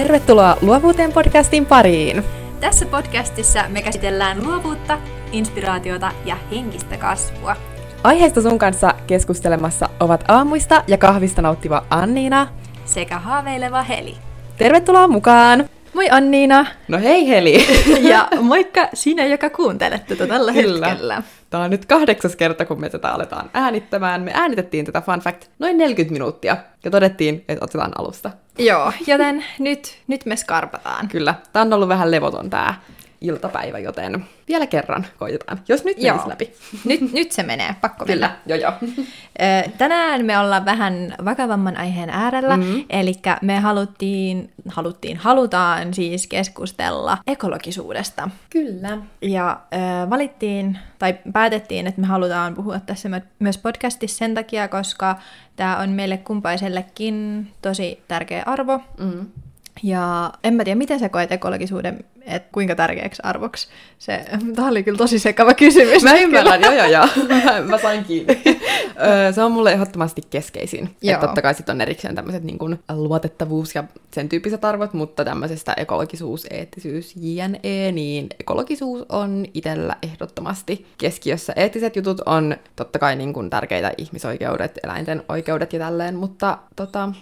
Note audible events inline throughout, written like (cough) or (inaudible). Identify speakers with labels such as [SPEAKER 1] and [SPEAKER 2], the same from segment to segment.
[SPEAKER 1] Tervetuloa Luovuuteen podcastin pariin!
[SPEAKER 2] Tässä podcastissa me käsitellään luovuutta, inspiraatiota ja henkistä kasvua.
[SPEAKER 1] Aiheesta sun kanssa keskustelemassa ovat aamuista ja kahvista nauttiva Anniina
[SPEAKER 2] sekä haaveileva Heli.
[SPEAKER 1] Tervetuloa mukaan!
[SPEAKER 2] Moi Anniina!
[SPEAKER 1] No hei Heli! (laughs)
[SPEAKER 2] ja moikka sinä, joka kuuntelet tätä tällä Kyllä. hetkellä.
[SPEAKER 1] Tämä on nyt kahdeksas kerta, kun me tätä aletaan äänittämään. Me äänitettiin tätä fun fact noin 40 minuuttia ja todettiin, että otetaan alusta.
[SPEAKER 2] Joo, joten nyt, nyt me skarpataan.
[SPEAKER 1] Kyllä, tämä on ollut vähän levoton tämä iltapäivä, joten vielä kerran koitetaan, jos nyt menisi läpi.
[SPEAKER 2] Nyt, nyt se menee, pakko
[SPEAKER 1] Kyllä,
[SPEAKER 2] mennä.
[SPEAKER 1] joo joo.
[SPEAKER 2] Tänään me ollaan vähän vakavamman aiheen äärellä, mm-hmm. eli me haluttiin, haluttiin, halutaan siis keskustella ekologisuudesta.
[SPEAKER 1] Kyllä.
[SPEAKER 2] Ja äh, valittiin, tai päätettiin, että me halutaan puhua tässä myös podcastissa sen takia, koska tämä on meille kumpaisellekin tosi tärkeä arvo. Mm-hmm. Ja en mä tiedä, miten sä koet ekologisuuden että kuinka tärkeäksi arvoksi se... Tämä oli kyllä tosi sekava kysymys.
[SPEAKER 1] Mä ymmärrän, joo joo joo. (laughs) Mä sain kiinni. (laughs) se on mulle ehdottomasti keskeisin. Joo. Että totta kai sitten on erikseen tämmöiset niin kuin luotettavuus ja sen tyyppiset arvot, mutta tämmöisestä ekologisuus, eettisyys, jne, niin ekologisuus on itsellä ehdottomasti keskiössä. Eettiset jutut on totta kai niin kuin tärkeitä ihmisoikeudet, eläinten oikeudet ja tälleen, mutta tota...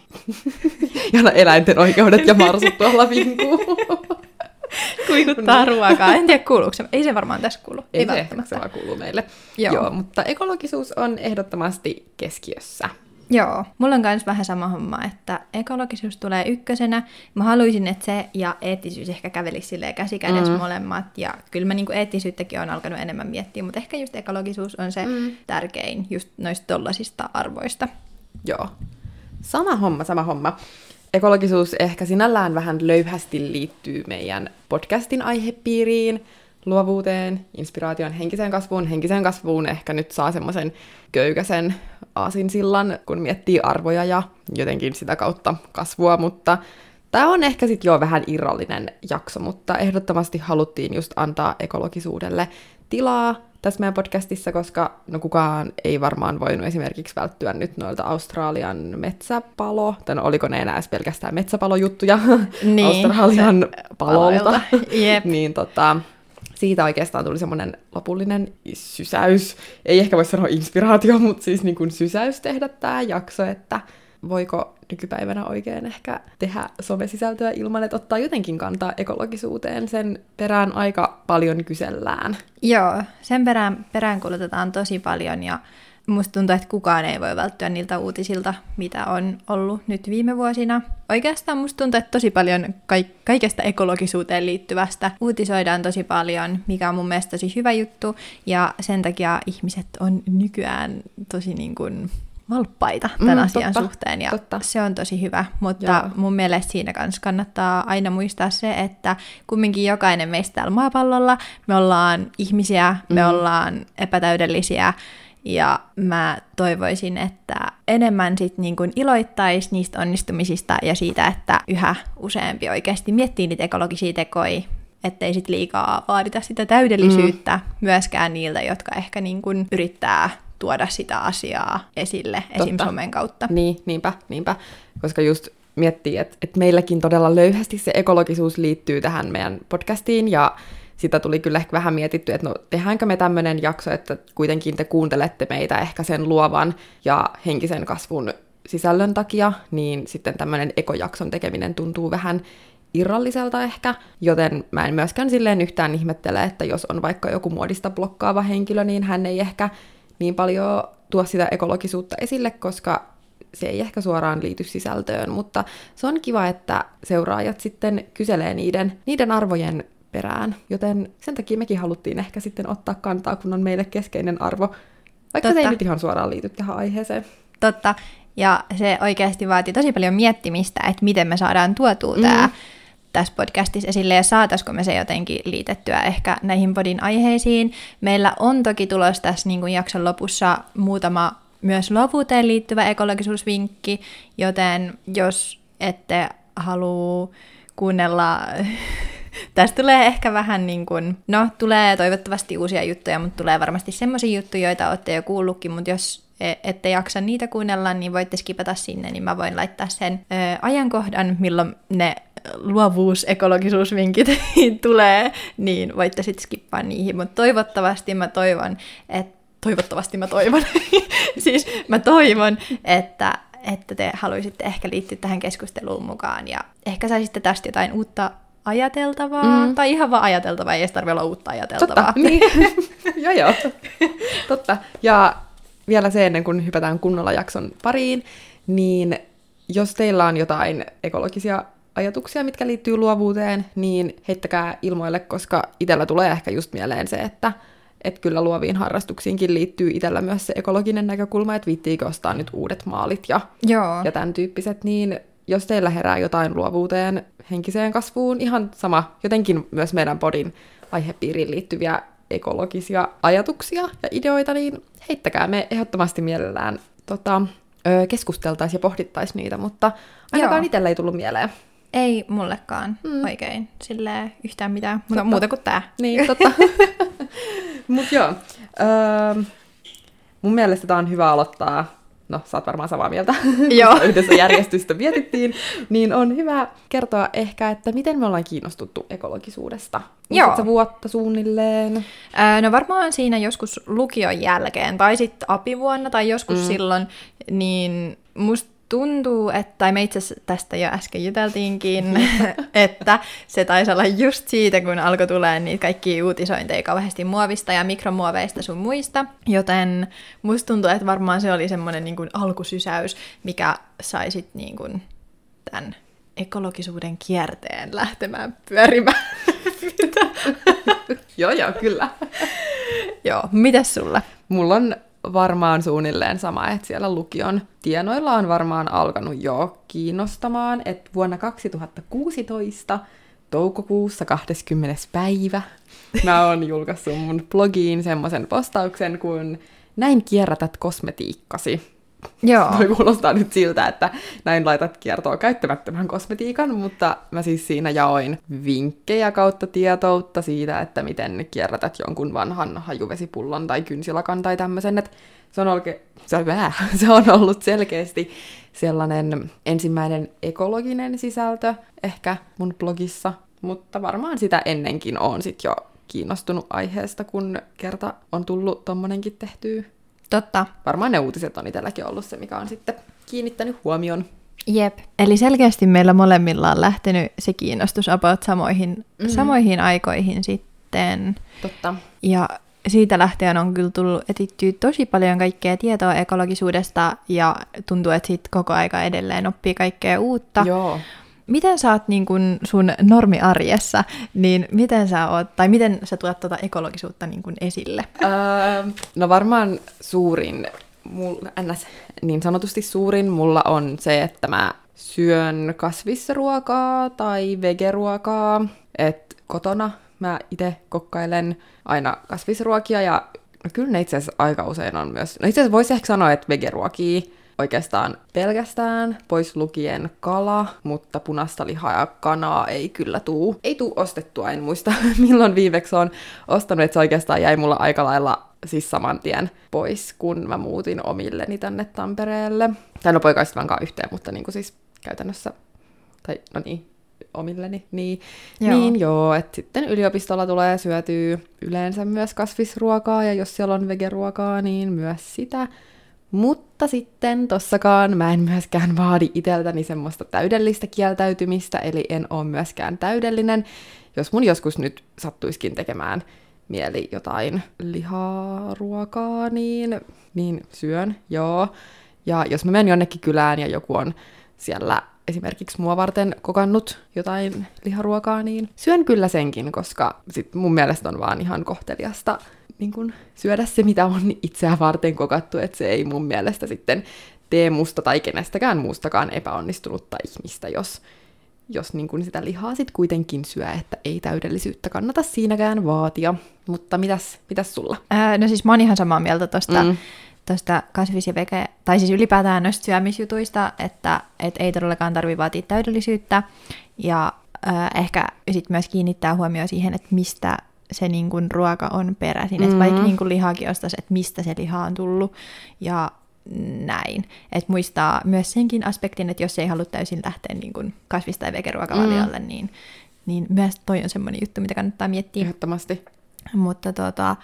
[SPEAKER 1] (laughs) ja eläinten oikeudet ja marsut tuolla vinkuu. (laughs)
[SPEAKER 2] Kuikuttaa ruokaa. En tiedä kuuluuko se. Ei se varmaan tässä kuulu.
[SPEAKER 1] Ei, Ei se se vaan kuuluu meille. Joo. Joo, mutta ekologisuus on ehdottomasti keskiössä.
[SPEAKER 2] Joo, mulla on myös vähän sama homma, että ekologisuus tulee ykkösenä. Mä haluaisin, että se ja eettisyys ehkä kävelisi silleen käsikädessä mm. molemmat. Ja kyllä mä niinku eettisyyttäkin on alkanut enemmän miettiä, mutta ehkä just ekologisuus on se mm. tärkein just noista tollasista arvoista.
[SPEAKER 1] Joo. Sama homma, sama homma. Ekologisuus ehkä sinällään vähän löyhästi liittyy meidän podcastin aihepiiriin, luovuuteen, inspiraation, henkiseen kasvuun. Henkiseen kasvuun ehkä nyt saa semmoisen köykäisen aasinsillan, kun miettii arvoja ja jotenkin sitä kautta kasvua, mutta tämä on ehkä sitten jo vähän irrallinen jakso, mutta ehdottomasti haluttiin just antaa ekologisuudelle tilaa tässä meidän podcastissa, koska no kukaan ei varmaan voinut esimerkiksi välttyä nyt noilta Australian metsäpalo, tai no oliko ne enää pelkästään metsäpalojuttuja niin, Australian palolta.
[SPEAKER 2] Yep. (laughs)
[SPEAKER 1] niin tota, siitä oikeastaan tuli semmoinen lopullinen sysäys. Ei ehkä voi sanoa inspiraatio, mutta siis niin kuin sysäys tehdä tämä jakso, että voiko nykypäivänä oikein ehkä tehdä somesisältöä ilman, että ottaa jotenkin kantaa ekologisuuteen. Sen perään aika paljon kysellään.
[SPEAKER 2] Joo, sen perään, perään kulutetaan tosi paljon ja musta tuntuu, että kukaan ei voi välttyä niiltä uutisilta, mitä on ollut nyt viime vuosina. Oikeastaan musta tuntuu, että tosi paljon kaik- kaikesta ekologisuuteen liittyvästä uutisoidaan tosi paljon, mikä on mun mielestä tosi hyvä juttu, ja sen takia ihmiset on nykyään tosi niin kuin valppaita tämän mm, asian totta, suhteen ja totta. se on tosi hyvä, mutta Joo. mun mielestä siinä kanssa kannattaa aina muistaa se, että kumminkin jokainen meistä täällä maapallolla, me ollaan ihmisiä, me mm. ollaan epätäydellisiä ja mä toivoisin, että enemmän sit niin kuin iloittaisi niistä onnistumisista ja siitä, että yhä useampi oikeasti miettii niitä ekologisia tekoja, ettei sit liikaa vaadita sitä täydellisyyttä mm. myöskään niiltä, jotka ehkä niin kuin yrittää tuoda sitä asiaa esille Totta. esim. somen kautta.
[SPEAKER 1] Niin, niinpä, niinpä. Koska just miettii, että, että meilläkin todella löyhästi se ekologisuus liittyy tähän meidän podcastiin ja sitä tuli kyllä ehkä vähän mietitty, että no tehdäänkö me tämmöinen jakso, että kuitenkin te kuuntelette meitä ehkä sen luovan ja henkisen kasvun sisällön takia, niin sitten tämmöinen ekojakson tekeminen tuntuu vähän irralliselta ehkä, joten mä en myöskään silleen yhtään ihmettele, että jos on vaikka joku muodista blokkaava henkilö, niin hän ei ehkä niin paljon tuo sitä ekologisuutta esille, koska se ei ehkä suoraan liity sisältöön, mutta se on kiva, että seuraajat sitten kyselee niiden, niiden arvojen perään, joten sen takia mekin haluttiin ehkä sitten ottaa kantaa, kun on meille keskeinen arvo, vaikka Totta. se ei nyt ihan suoraan liity tähän aiheeseen.
[SPEAKER 2] Totta, ja se oikeasti vaatii tosi paljon miettimistä, että miten me saadaan tuotua mm. tämä tässä podcastissa esille ja saataisiko me se jotenkin liitettyä ehkä näihin podin aiheisiin. Meillä on toki tulossa tässä niin kuin jakson lopussa muutama myös luovuuteen liittyvä ekologisuusvinkki, joten jos ette halua kuunnella (laughs) Tästä tulee ehkä vähän niin kuin, no tulee toivottavasti uusia juttuja, mutta tulee varmasti semmoisia juttuja, joita olette jo kuullutkin, mutta jos e, ette jaksa niitä kuunnella, niin voitte skipata sinne, niin mä voin laittaa sen ö, ajankohdan, milloin ne luovuus-ekologisuusvinkit (laughs) tulee, niin voitte sitten skippaa niihin. Mutta toivottavasti mä toivon, että toivottavasti mä toivon, (laughs) siis mä toivon, että, että te haluaisitte ehkä liittyä tähän keskusteluun mukaan ja ehkä saisitte tästä jotain uutta ajateltavaa, mm. tai ihan vaan ajateltavaa, ei edes tarvitse olla uutta ajateltavaa.
[SPEAKER 1] Totta, niin. (laughs) joo joo, totta. Ja vielä se ennen kuin hypätään kunnolla jakson pariin, niin jos teillä on jotain ekologisia ajatuksia, mitkä liittyy luovuuteen, niin heittäkää ilmoille, koska itsellä tulee ehkä just mieleen se, että et kyllä luoviin harrastuksiinkin liittyy itsellä myös se ekologinen näkökulma, että viittiikö ostaa nyt uudet maalit ja,
[SPEAKER 2] Joo.
[SPEAKER 1] ja tämän tyyppiset, niin jos teillä herää jotain luovuuteen, henkiseen kasvuun, ihan sama, jotenkin myös meidän podin aihepiiriin liittyviä ekologisia ajatuksia ja ideoita, niin heittäkää me ehdottomasti mielellään tota, keskusteltaisiin ja pohdittaisiin niitä, mutta ainakaan itsellä ei tullut mieleen.
[SPEAKER 2] Ei mullekaan mm. oikein sille yhtään mitään, mutta muuta kuin tää.
[SPEAKER 1] Niin, (laughs) totta. Mutta joo, öö, mun mielestä tämä on hyvä aloittaa no sä oot varmaan samaa mieltä, (laughs)
[SPEAKER 2] Joo.
[SPEAKER 1] yhdessä järjestystä mietittiin, niin on hyvä kertoa ehkä, että miten me ollaan kiinnostuttu ekologisuudesta.
[SPEAKER 2] Joo.
[SPEAKER 1] vuotta suunnilleen?
[SPEAKER 2] Ää, no varmaan siinä joskus lukion jälkeen, tai sitten apivuonna, tai joskus mm. silloin, niin musta tuntuu, että, tai me itse tästä jo äsken juteltiinkin, (laughs) että se taisi olla just siitä, kun alkoi tulee niitä kaikki uutisointeja kauheasti muovista ja mikromuoveista sun muista, joten musta tuntuu, että varmaan se oli semmoinen niin kuin alkusysäys, mikä sai sit niin kuin tämän ekologisuuden kierteen lähtemään pyörimään. (laughs)
[SPEAKER 1] joo, joo, kyllä.
[SPEAKER 2] joo, mitäs sulla?
[SPEAKER 1] Mulla on varmaan suunnilleen sama, että siellä lukion tienoilla on varmaan alkanut jo kiinnostamaan, että vuonna 2016 toukokuussa 20. päivä mä oon julkaissut mun blogiin semmoisen postauksen, kun näin kierrätät kosmetiikkasi.
[SPEAKER 2] Joo.
[SPEAKER 1] Toi kuulostaa nyt siltä, että näin laitat kiertoa käyttämättömän kosmetiikan, mutta mä siis siinä jaoin vinkkejä kautta tietoutta siitä, että miten kierrätät jonkun vanhan hajuvesipullon tai kynsilakan tai tämmöisen, että se on, olke... se, on (laughs) se on ollut selkeästi sellainen ensimmäinen ekologinen sisältö ehkä mun blogissa, mutta varmaan sitä ennenkin on sit jo kiinnostunut aiheesta, kun kerta on tullut tommonenkin tehtyä
[SPEAKER 2] Totta.
[SPEAKER 1] Varmaan ne uutiset on itselläkin ollut se, mikä on sitten kiinnittänyt huomion.
[SPEAKER 2] Jep. Eli selkeästi meillä molemmilla on lähtenyt se kiinnostus about samoihin, mm-hmm. samoihin aikoihin sitten.
[SPEAKER 1] Totta.
[SPEAKER 2] Ja siitä lähtien on kyllä tullut etittyä tosi paljon kaikkea tietoa ekologisuudesta ja tuntuu, että sit koko aika edelleen oppii kaikkea uutta.
[SPEAKER 1] Joo
[SPEAKER 2] miten sä oot niin kun sun normiarjessa, niin miten sä oot, tai miten sä tuot tuota ekologisuutta niin kun esille?
[SPEAKER 1] Öö, no varmaan suurin, mulla, ns, niin sanotusti suurin mulla on se, että mä syön kasvisruokaa tai vegeruokaa, että kotona mä itse kokkailen aina kasvisruokia ja no kyllä ne itse asiassa aika usein on myös, no itse asiassa voisi ehkä sanoa, että vegeruokia oikeastaan pelkästään, pois lukien kala, mutta punasta lihaa ja kanaa ei kyllä tuu. Ei tuu ostettua, en muista (laughs) milloin viimeksi on ostanut, että se oikeastaan jäi mulla aika lailla siis saman tien pois, kun mä muutin omilleni tänne Tampereelle. Tai no poikaystävän yhteen, mutta niin kuin siis käytännössä, tai no niin, omilleni, niin joo, niin joo että sitten yliopistolla tulee syötyä yleensä myös kasvisruokaa, ja jos siellä on vegeruokaa, niin myös sitä. Mutta sitten tossakaan mä en myöskään vaadi iteltäni semmoista täydellistä kieltäytymistä, eli en ole myöskään täydellinen. Jos mun joskus nyt sattuiskin tekemään mieli jotain liharuokaa, niin, niin syön, joo. Ja jos mä menen jonnekin kylään ja joku on siellä esimerkiksi mua varten kokannut jotain liharuokaa, niin syön kyllä senkin, koska sit mun mielestä on vaan ihan kohteliasta niin kun syödä se, mitä on itseä varten kokattu, että se ei mun mielestä sitten tee musta tai kenestäkään muustakaan epäonnistunutta ihmistä, jos, jos niin kun sitä lihaa sitten kuitenkin syö, että ei täydellisyyttä kannata siinäkään vaatia. Mutta mitäs, mitäs sulla?
[SPEAKER 2] Ää, no siis mä oon ihan samaa mieltä tosta, mm. tosta kasvis- ja vege, tai siis ylipäätään noista syömisjutuista, että et ei todellakaan tarvi vaatia täydellisyyttä. Ja äh, ehkä sitten myös kiinnittää huomioon siihen, että mistä se niin kuin ruoka on peräisin. Mm-hmm. Vaikka niin kuin lihakin ostaisi, että mistä se liha on tullut. Ja näin. Että muistaa myös senkin aspektin, että jos ei halua täysin lähteä niin kuin kasvista- tai vegeruokavaliolle, mm. niin, niin myös toi on semmoinen juttu, mitä kannattaa miettiä.
[SPEAKER 1] Ehdottomasti.
[SPEAKER 2] Mutta tota,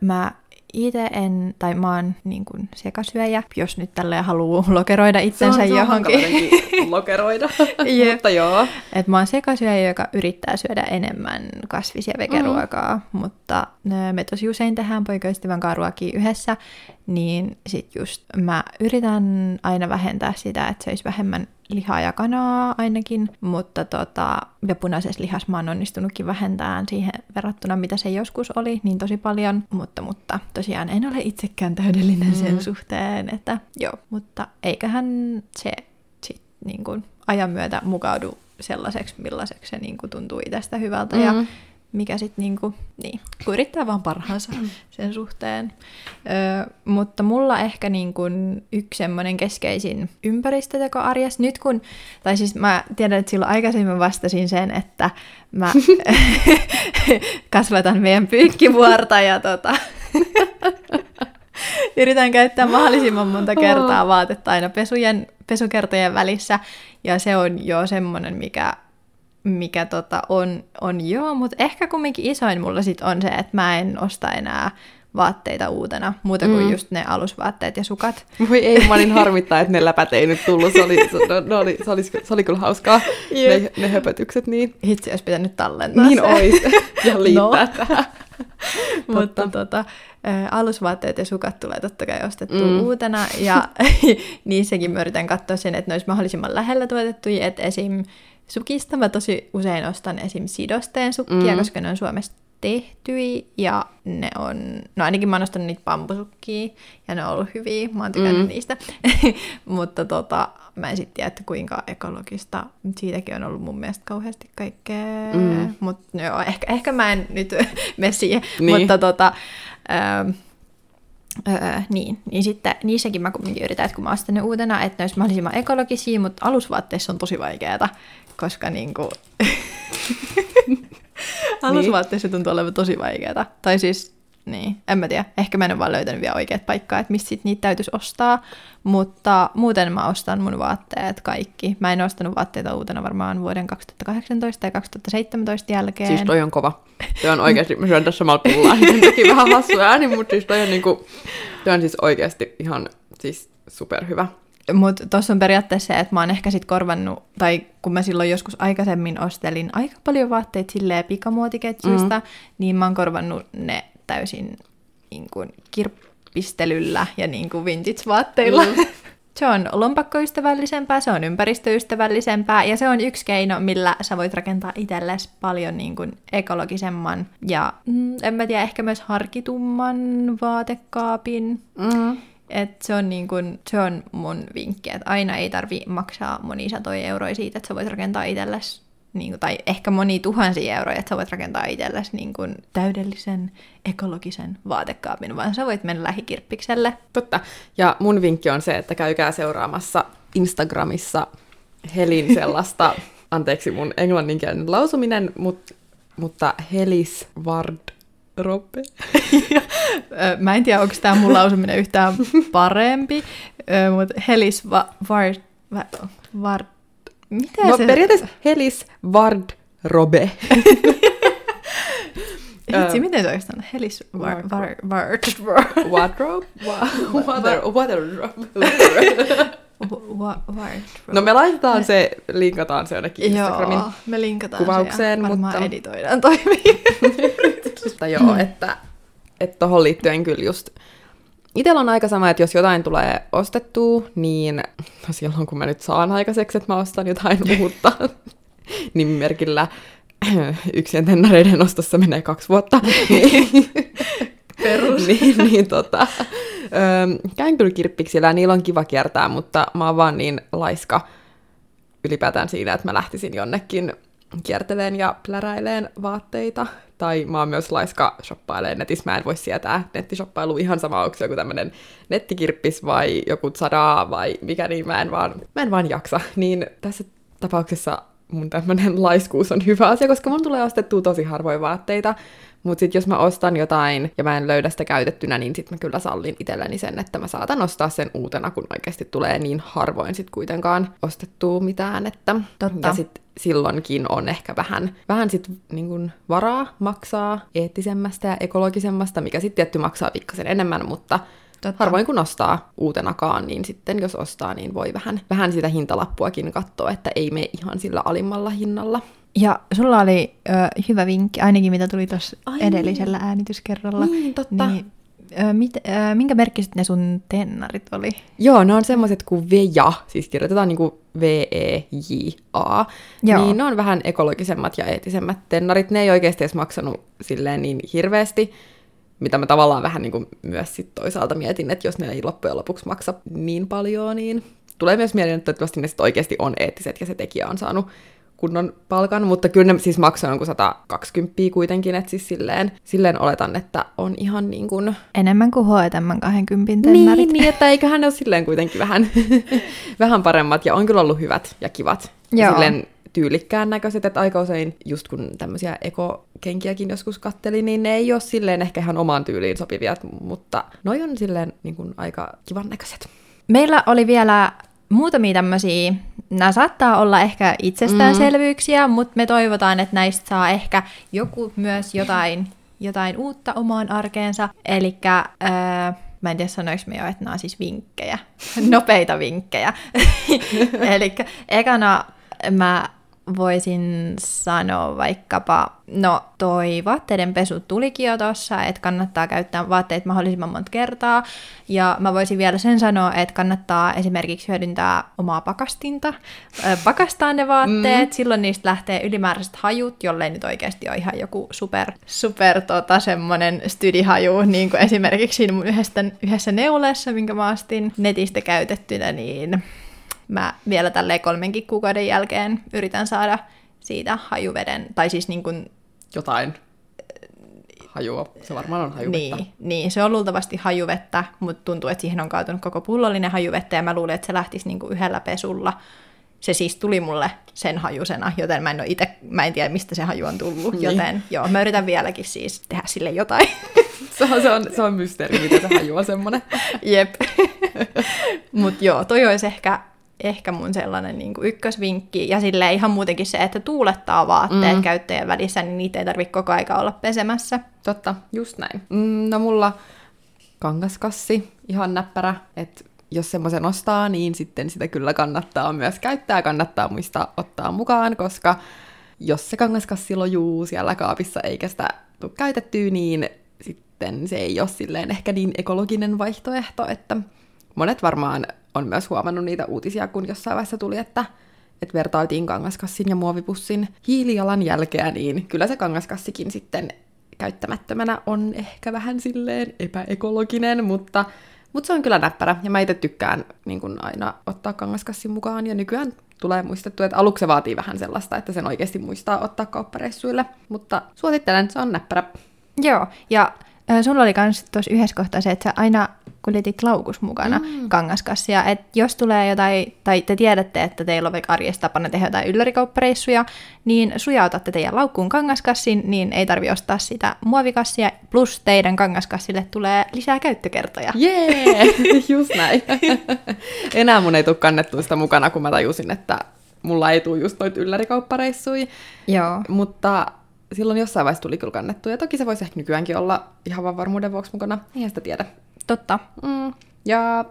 [SPEAKER 2] mä itse en, tai mä oon niin kuin sekasyöjä, jos nyt tälleen haluaa lokeroida itsensä
[SPEAKER 1] se on,
[SPEAKER 2] johonkin.
[SPEAKER 1] Se on (laughs) lokeroida,
[SPEAKER 2] Jep.
[SPEAKER 1] mutta joo.
[SPEAKER 2] Et mä oon sekasyöjä, joka yrittää syödä enemmän kasvis- ja vegeruokaa, mm. mutta me tosi usein tehdään poikaystävän kanssa ruokia yhdessä, niin sit just mä yritän aina vähentää sitä, että söisi vähemmän lihaa ja kanaa ainakin, mutta tota, ja punaisessa lihassa mä oon onnistunutkin vähentämään siihen verrattuna, mitä se joskus oli, niin tosi paljon, mutta, mutta tosiaan en ole itsekään täydellinen sen mm. suhteen, että joo, mutta eiköhän se sit niin kuin ajan myötä mukaudu sellaiseksi, millaiseksi se niin kuin tuntuu itsestä hyvältä mm. ja mikä sitten niinku, niin, kun yrittää vaan parhaansa sen suhteen. Ö, mutta mulla ehkä niinku yksi semmoinen keskeisin ympäristöteko arjessa, nyt kun, tai siis mä tiedän, että silloin aikaisemmin vastasin sen, että mä (laughs) kasvatan meidän pyykkivuorta ja tota, (laughs) yritän käyttää mahdollisimman monta kertaa vaatetta aina pesujen, pesukertojen välissä, ja se on jo semmoinen, mikä mikä tota on, on joo, mutta ehkä kumminkin isoin mulla sit on se, että mä en osta enää vaatteita uutena, muuta kuin mm. just ne alusvaatteet ja sukat.
[SPEAKER 1] Voi ei, mä olin harmittaa, että ne läpät ei nyt tullut. Se oli, (laughs) se, no, no oli, se oli, se oli kyllä hauskaa, ne, ne höpötykset. Niin.
[SPEAKER 2] Hitsi olisi pitänyt tallentaa
[SPEAKER 1] Niin se. ois, (laughs) ja liittää no. tähän. (laughs)
[SPEAKER 2] Mutta tota, alusvaatteet ja sukat tulee totta kai ostettua mm. uutena, ja niissäkin mä yritän katsoa sen, että ne olisi mahdollisimman lähellä tuotettuja, että esim Sukista mä tosi usein ostan esim. sidosteen sukkia, mm. koska ne on Suomessa tehtyi ja ne on, no ainakin mä oon ostanut niitä bambusukkia ja ne on ollut hyviä, mä oon tykännyt mm. niistä, (laughs) mutta tota, mä en sitten tiedä, että kuinka ekologista, siitäkin on ollut mun mielestä kauheasti kaikkea, mm. mutta joo, ehkä, ehkä mä en nyt (laughs) mene siihen, niin. mutta tota, ähm, Öö, niin, niin sitten niissäkin mä kumminkin yritän, että kun mä ostan ne uutena, että ne olisi mahdollisimman ekologisia, mutta alusvaatteissa on tosi vaikeaa, koska niinku... (laughs) alusvaatteissa tuntuu olevan tosi vaikeaa. Tai siis niin, en mä tiedä. Ehkä mä en ole vaan löytänyt vielä oikeat paikkaa, että mistä niitä täytyisi ostaa. Mutta muuten mä ostan mun vaatteet kaikki. Mä en ostanut vaatteita uutena varmaan vuoden 2018 ja 2017 jälkeen.
[SPEAKER 1] Siis toi on kova. Se on oikeasti, mä syön tässä samalla pullaa, (laughs) niin teki vähän hassu ääni, mutta siis toi on, niinku, toi on siis oikeasti ihan siis superhyvä.
[SPEAKER 2] Mutta tuossa on periaatteessa se, että mä oon ehkä sit korvannut, tai kun mä silloin joskus aikaisemmin ostelin aika paljon vaatteita silleen pikamuotiketjuista, mm. niin mä oon korvannut ne täysin niin kuin, kirppistelyllä ja niin kuin vintage-vaatteilla. Mm. (laughs) se on lompakkoystävällisempää, se on ympäristöystävällisempää ja se on yksi keino, millä sä voit rakentaa itsellesi paljon niin kuin ekologisemman ja mm, en mä tiedä, ehkä myös harkitumman vaatekaapin. Mm. Et se, on niin kun, se on mun vinkki, että aina ei tarvi maksaa monia satoja euroja siitä, että sä voit rakentaa itsellesi niin kuin, tai ehkä moni tuhansia euroja, että sä voit rakentaa itsellesi niin kuin, täydellisen ekologisen vaatekaapin, vaan sä voit mennä lähikirppikselle.
[SPEAKER 1] Totta. Ja mun vinkki on se, että käykää seuraamassa Instagramissa Helin sellaista, (laughs) anteeksi mun englanninkielinen lausuminen, mutta, mutta Helis Vard Robbe.
[SPEAKER 2] Mä en tiedä, onko tämä mun lausuminen yhtään (laughs) parempi, mutta Helis va- Vard... Vard
[SPEAKER 1] mitä no, se... periaatteessa Helis Vard Robe.
[SPEAKER 2] Hitsi, miten se oikeastaan? Helis Vard... Vard... (laughs)
[SPEAKER 1] Wardrobe? Wardrobe. (laughs) No me laitetaan se, linkataan se jonnekin Instagramin Joo,
[SPEAKER 2] me linkataan
[SPEAKER 1] kuvaukseen.
[SPEAKER 2] Se mutta... editoidaan toimii. (laughs)
[SPEAKER 1] mutta joo, että, että tohon liittyen kyllä just Itellä on aika sama, että jos jotain tulee ostettua, niin no silloin kun mä nyt saan aikaiseksi, että mä ostan jotain (laughs) uutta, niin merkillä yksien tennareiden ostossa menee kaksi vuotta. (laughs)
[SPEAKER 2] Perus. (laughs)
[SPEAKER 1] niin, niin tota, öö, käyn kyllä kirppiksillä, niillä on kiva kiertää, mutta mä oon vaan niin laiska ylipäätään siinä, että mä lähtisin jonnekin kierteleen ja pläräileen vaatteita. Tai mä oon myös laiska shoppailemaan netissä. Mä en voi sietää nettishoppailua ihan sama, onko se joku tämmönen nettikirppis vai joku sadaa vai mikä niin. Mä en vaan, mä en vaan jaksa. Niin tässä tapauksessa mun tämmönen laiskuus on hyvä asia, koska mun tulee ostettua tosi harvoin vaatteita. Mutta sitten jos mä ostan jotain ja mä en löydä sitä käytettynä, niin sitten mä kyllä sallin itselleni sen, että mä saatan ostaa sen uutena, kun oikeasti tulee niin harvoin sitten kuitenkaan ostettua mitään. Että...
[SPEAKER 2] Totta.
[SPEAKER 1] Ja sitten silloinkin on ehkä vähän, vähän sit niin kun varaa maksaa eettisemmästä ja ekologisemmasta, mikä sitten tietty maksaa pikkasen enemmän, mutta
[SPEAKER 2] Totta.
[SPEAKER 1] harvoin kun ostaa uutenakaan, niin sitten jos ostaa, niin voi vähän, vähän sitä hintalappuakin katsoa, että ei me ihan sillä alimmalla hinnalla.
[SPEAKER 2] Ja sulla oli ö, hyvä vinkki, ainakin mitä tuli tuossa
[SPEAKER 1] Ai
[SPEAKER 2] edellisellä äänityskerralla.
[SPEAKER 1] Niin, totta.
[SPEAKER 2] Niin, ö, mit, ö, minkä merkkiset ne sun tennarit oli?
[SPEAKER 1] Joo, ne on semmoiset kuin Veja, siis kirjoitetaan niin kuin V-E-J-A.
[SPEAKER 2] Joo.
[SPEAKER 1] Niin ne on vähän ekologisemmat ja eettisemmät tennarit. Ne ei oikeasti edes maksanut silleen niin hirveästi, mitä mä tavallaan vähän niin kuin myös sit toisaalta mietin, että jos ne ei loppujen lopuksi maksa niin paljon, niin tulee myös mieleen, että toivottavasti ne sit oikeasti on eettiset ja se tekijä on saanut kunnon palkan, mutta kyllä ne siis maksaa jonkun 120 kuitenkin, että siis silleen, silleen oletan, että on ihan niin kuin...
[SPEAKER 2] Enemmän kuin H&M 20 tennarit.
[SPEAKER 1] Niin, niin, että eiköhän ne ole silleen kuitenkin vähän, (laughs) vähän paremmat, ja on kyllä ollut hyvät ja kivat. Ja
[SPEAKER 2] Joo.
[SPEAKER 1] silleen tyylikkään näköiset, että aika usein just kun tämmöisiä ekokenkiäkin joskus katteli, niin ne ei ole silleen ehkä ihan omaan tyyliin sopivia, mutta noi on silleen niin kuin aika kivan näköiset.
[SPEAKER 2] Meillä oli vielä muutamia tämmöisiä, nämä saattaa olla ehkä itsestäänselvyyksiä, mm. mutta me toivotaan, että näistä saa ehkä joku myös jotain, jotain uutta omaan arkeensa. Eli mä en tiedä sanoinko me jo, että nämä on siis vinkkejä, (laughs) nopeita vinkkejä. (laughs) Eli ekana mä voisin sanoa vaikkapa, no toi vaatteiden pesu tulikin jo tossa, että kannattaa käyttää vaatteet mahdollisimman monta kertaa. Ja mä voisin vielä sen sanoa, että kannattaa esimerkiksi hyödyntää omaa pakastinta, pakastaa ne vaatteet, mm. silloin niistä lähtee ylimääräiset hajut, jollei nyt oikeasti ole ihan joku super, super tota, semmonen stydihaju, niin kuin esimerkiksi siinä mun yhdessä, yhdessä neuleessa, minkä mä ostin netistä käytettynä, niin mä vielä tälleen kolmenkin kuukauden jälkeen yritän saada siitä hajuveden, tai siis niin kuin,
[SPEAKER 1] Jotain hajua. Se varmaan on hajuvettä.
[SPEAKER 2] niin, niin, se on luultavasti hajuvettä, mutta tuntuu, että siihen on kaatunut koko pullollinen hajuvettä, ja mä luulen, että se lähtisi niin kuin yhdellä pesulla. Se siis tuli mulle sen hajusena, joten mä en, ole ite, mä en tiedä, mistä se haju on tullut,
[SPEAKER 1] Niin.
[SPEAKER 2] joten joo, mä yritän vieläkin siis tehdä sille jotain. (laughs)
[SPEAKER 1] Se on, se on, se on mysteeri, miten se haju on semmonen. (laughs)
[SPEAKER 2] Jep. (laughs) Mutta joo, toi olisi ehkä, ehkä mun sellainen niin kuin ykkösvinkki. Ja sille ihan muutenkin se, että tuulettaa vaatteet mm. käyttäjän välissä, niin niitä ei tarvitse koko aika olla pesemässä.
[SPEAKER 1] Totta, just näin. Mm, no mulla kangaskassi, ihan näppärä, että jos semmoisen ostaa, niin sitten sitä kyllä kannattaa myös käyttää, kannattaa muistaa ottaa mukaan, koska jos se kangaskassi lojuu siellä kaapissa eikä sitä tule käytettyä, niin sitten se ei ole silleen ehkä niin ekologinen vaihtoehto, että monet varmaan on myös huomannut niitä uutisia, kun jossain vaiheessa tuli, että että vertailtiin kangaskassin ja muovipussin hiilijalanjälkeä, niin kyllä se kangaskassikin sitten käyttämättömänä on ehkä vähän silleen epäekologinen, mutta, mutta se on kyllä näppärä. Ja mä itse tykkään niin kun aina ottaa kangaskassin mukaan, ja nykyään tulee muistettua, että aluksi se vaatii vähän sellaista, että sen oikeasti muistaa ottaa kauppareissuille, mutta suosittelen, se on näppärä.
[SPEAKER 2] Joo, ja sulla oli myös tuossa yhdessä kohtaa se, että sä aina kuljetit laukus mukana mm. kangaskassia, että jos tulee jotain, tai te tiedätte, että teillä on vaikka arjessa tapana tehdä jotain yllärikauppareissuja, niin sujautatte teidän laukkuun kangaskassin, niin ei tarvi ostaa sitä muovikassia, plus teidän kangaskassille tulee lisää käyttökertoja.
[SPEAKER 1] Jee, (laughs) just näin. (laughs) Enää mun ei tule kannettua sitä mukana, kun mä tajusin, että mulla ei tule just noita yllärikauppareissuja.
[SPEAKER 2] Joo.
[SPEAKER 1] Mutta silloin jossain vaiheessa tuli kyllä kannettu, ja toki se voisi ehkä nykyäänkin olla ihan vaan varmuuden vuoksi mukana, eihän sitä tiedä.
[SPEAKER 2] Totta.
[SPEAKER 1] Mm. Ja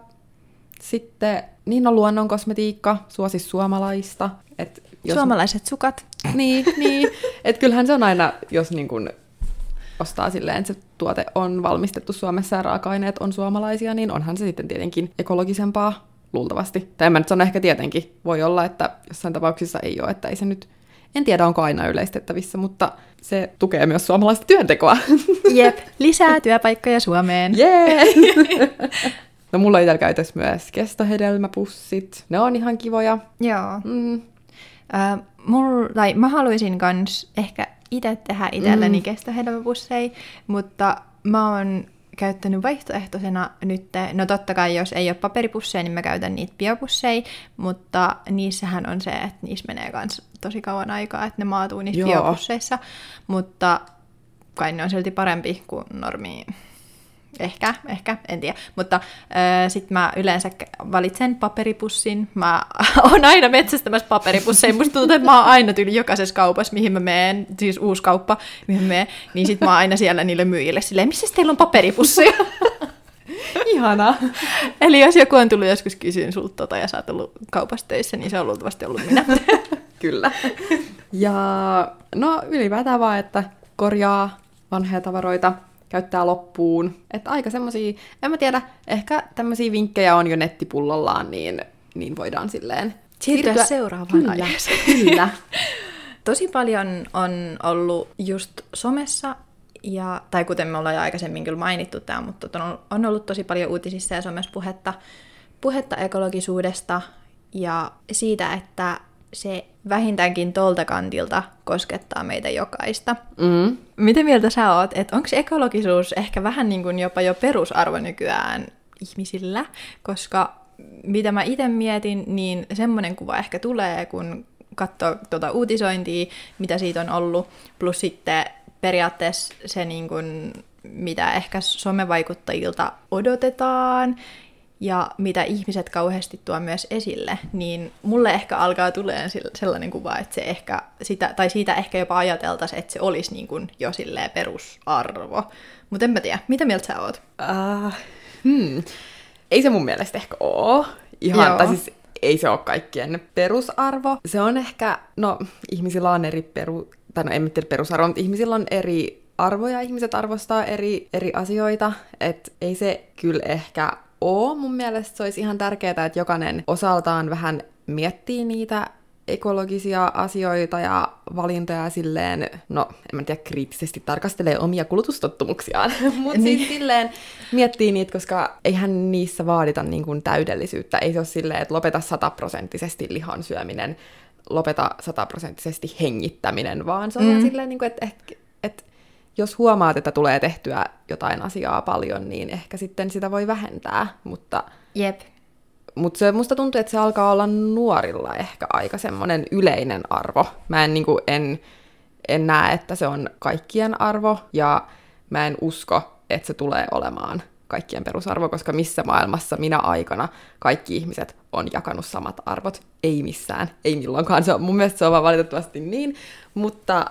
[SPEAKER 1] sitten, niin on luonnon kosmetiikka, suosi suomalaista. Et jos,
[SPEAKER 2] Suomalaiset sukat.
[SPEAKER 1] Niin, niin. että kyllähän se on aina, jos niin kun ostaa silleen, että se tuote on valmistettu Suomessa ja raaka-aineet on suomalaisia, niin onhan se sitten tietenkin ekologisempaa luultavasti. Tai en mä nyt sano ehkä tietenkin. Voi olla, että jossain tapauksissa ei ole, että ei se nyt en tiedä, onko aina yleistettävissä, mutta se tukee myös suomalaista työntekoa. (laughs)
[SPEAKER 2] Jep, lisää työpaikkoja Suomeen.
[SPEAKER 1] Jee! (laughs) no mulla on itsellä käytössä myös kestohedelmäpussit. Ne on ihan kivoja.
[SPEAKER 2] Joo.
[SPEAKER 1] Mm.
[SPEAKER 2] Äh, mul, tai mä haluaisin kans ehkä itse tehdä itselleni mm. kestohedelmäpusseja, mutta mä oon käyttänyt vaihtoehtoisena nyt, no totta kai jos ei ole paperipusseja, niin mä käytän niitä biopusseja, mutta niissähän on se, että niissä menee kans tosi kauan aikaa, että ne maatuu niissä
[SPEAKER 1] Joo.
[SPEAKER 2] biopusseissa, mutta kai ne on silti parempi kuin normi. Ehkä, ehkä, en tiedä. Mutta äh, sitten mä yleensä valitsen paperipussin. Mä (laughs) oon aina metsästämässä paperipusseja. Musta tuntuu, että mä oon aina tyyli jokaisessa kaupassa, mihin mä menen, siis uusi kauppa, mihin mä menen, niin sit mä oon aina siellä niille myyjille silleen, missä teillä on paperipusseja? (laughs)
[SPEAKER 1] Ihana.
[SPEAKER 2] Eli jos joku on tullut joskus kysyyn sulta tota ja sä oot ollut kaupassa töissä, niin se on luultavasti ollut minä. (laughs)
[SPEAKER 1] Kyllä. Ja no ylipäätään vaan, että korjaa vanhoja tavaroita, käyttää loppuun. Että aika semmosia, en mä tiedä, ehkä tämmöisiä vinkkejä on jo nettipullollaan, niin, niin voidaan silleen
[SPEAKER 2] Siirtyä seuraavaan
[SPEAKER 1] Kyllä,
[SPEAKER 2] aiheeseen.
[SPEAKER 1] kyllä. (laughs)
[SPEAKER 2] Tosi paljon on ollut just somessa, ja, tai kuten me ollaan jo aikaisemmin kyllä mainittu tämä, mutta on, on ollut tosi paljon uutisissa ja somessa puhetta, puhetta ekologisuudesta ja siitä, että se vähintäänkin tolta kantilta koskettaa meitä jokaista.
[SPEAKER 1] Mm.
[SPEAKER 2] Miten mieltä sä oot, että onko ekologisuus ehkä vähän niin kuin jopa jo perusarvo nykyään ihmisillä? Koska mitä mä itse mietin, niin semmoinen kuva ehkä tulee, kun katsoo tuota uutisointia, mitä siitä on ollut, plus sitten periaatteessa se, niin kuin, mitä ehkä somevaikuttajilta odotetaan, ja mitä ihmiset kauheasti tuo myös esille, niin mulle ehkä alkaa tulee sellainen kuva, että se ehkä sitä, tai siitä ehkä jopa ajateltaisiin, että se olisi niin kuin jo silleen perusarvo. Mutta en mä tiedä, mitä mieltä sä oot?
[SPEAKER 1] Uh, hmm. Ei se mun mielestä ehkä oo. Ihan,
[SPEAKER 2] Joo.
[SPEAKER 1] tai siis ei se ole kaikkien perusarvo. Se on ehkä, no ihmisillä on eri peru, tai no en tiedä perusarvo, mutta ihmisillä on eri arvoja, ihmiset arvostaa eri, eri asioita, että ei se kyllä ehkä oo. Mun mielestä se olisi ihan tärkeää, että jokainen osaltaan vähän miettii niitä ekologisia asioita ja valintoja silleen, no en mä tiedä, kriittisesti tarkastelee omia kulutustottumuksiaan, (laughs) mutta
[SPEAKER 2] Niin.
[SPEAKER 1] siis silleen miettii niitä, koska eihän niissä vaadita niin kuin täydellisyyttä. Ei se ole silleen, että lopeta sataprosenttisesti lihan syöminen, lopeta sataprosenttisesti hengittäminen, vaan se on. Mm. silleen, niin kuin, että, että, että jos huomaat, että tulee tehtyä jotain asiaa paljon, niin ehkä sitten sitä voi vähentää, mutta
[SPEAKER 2] Jep.
[SPEAKER 1] mutta se, musta tuntuu, että se alkaa olla nuorilla ehkä aika semmoinen yleinen arvo. Mä en, niinku, en, en näe, että se on kaikkien arvo, ja mä en usko, että se tulee olemaan kaikkien perusarvo, koska missä maailmassa minä aikana kaikki ihmiset on jakanut samat arvot. Ei missään, ei milloinkaan. Se on, mun mielestä se on vaan valitettavasti niin, mutta,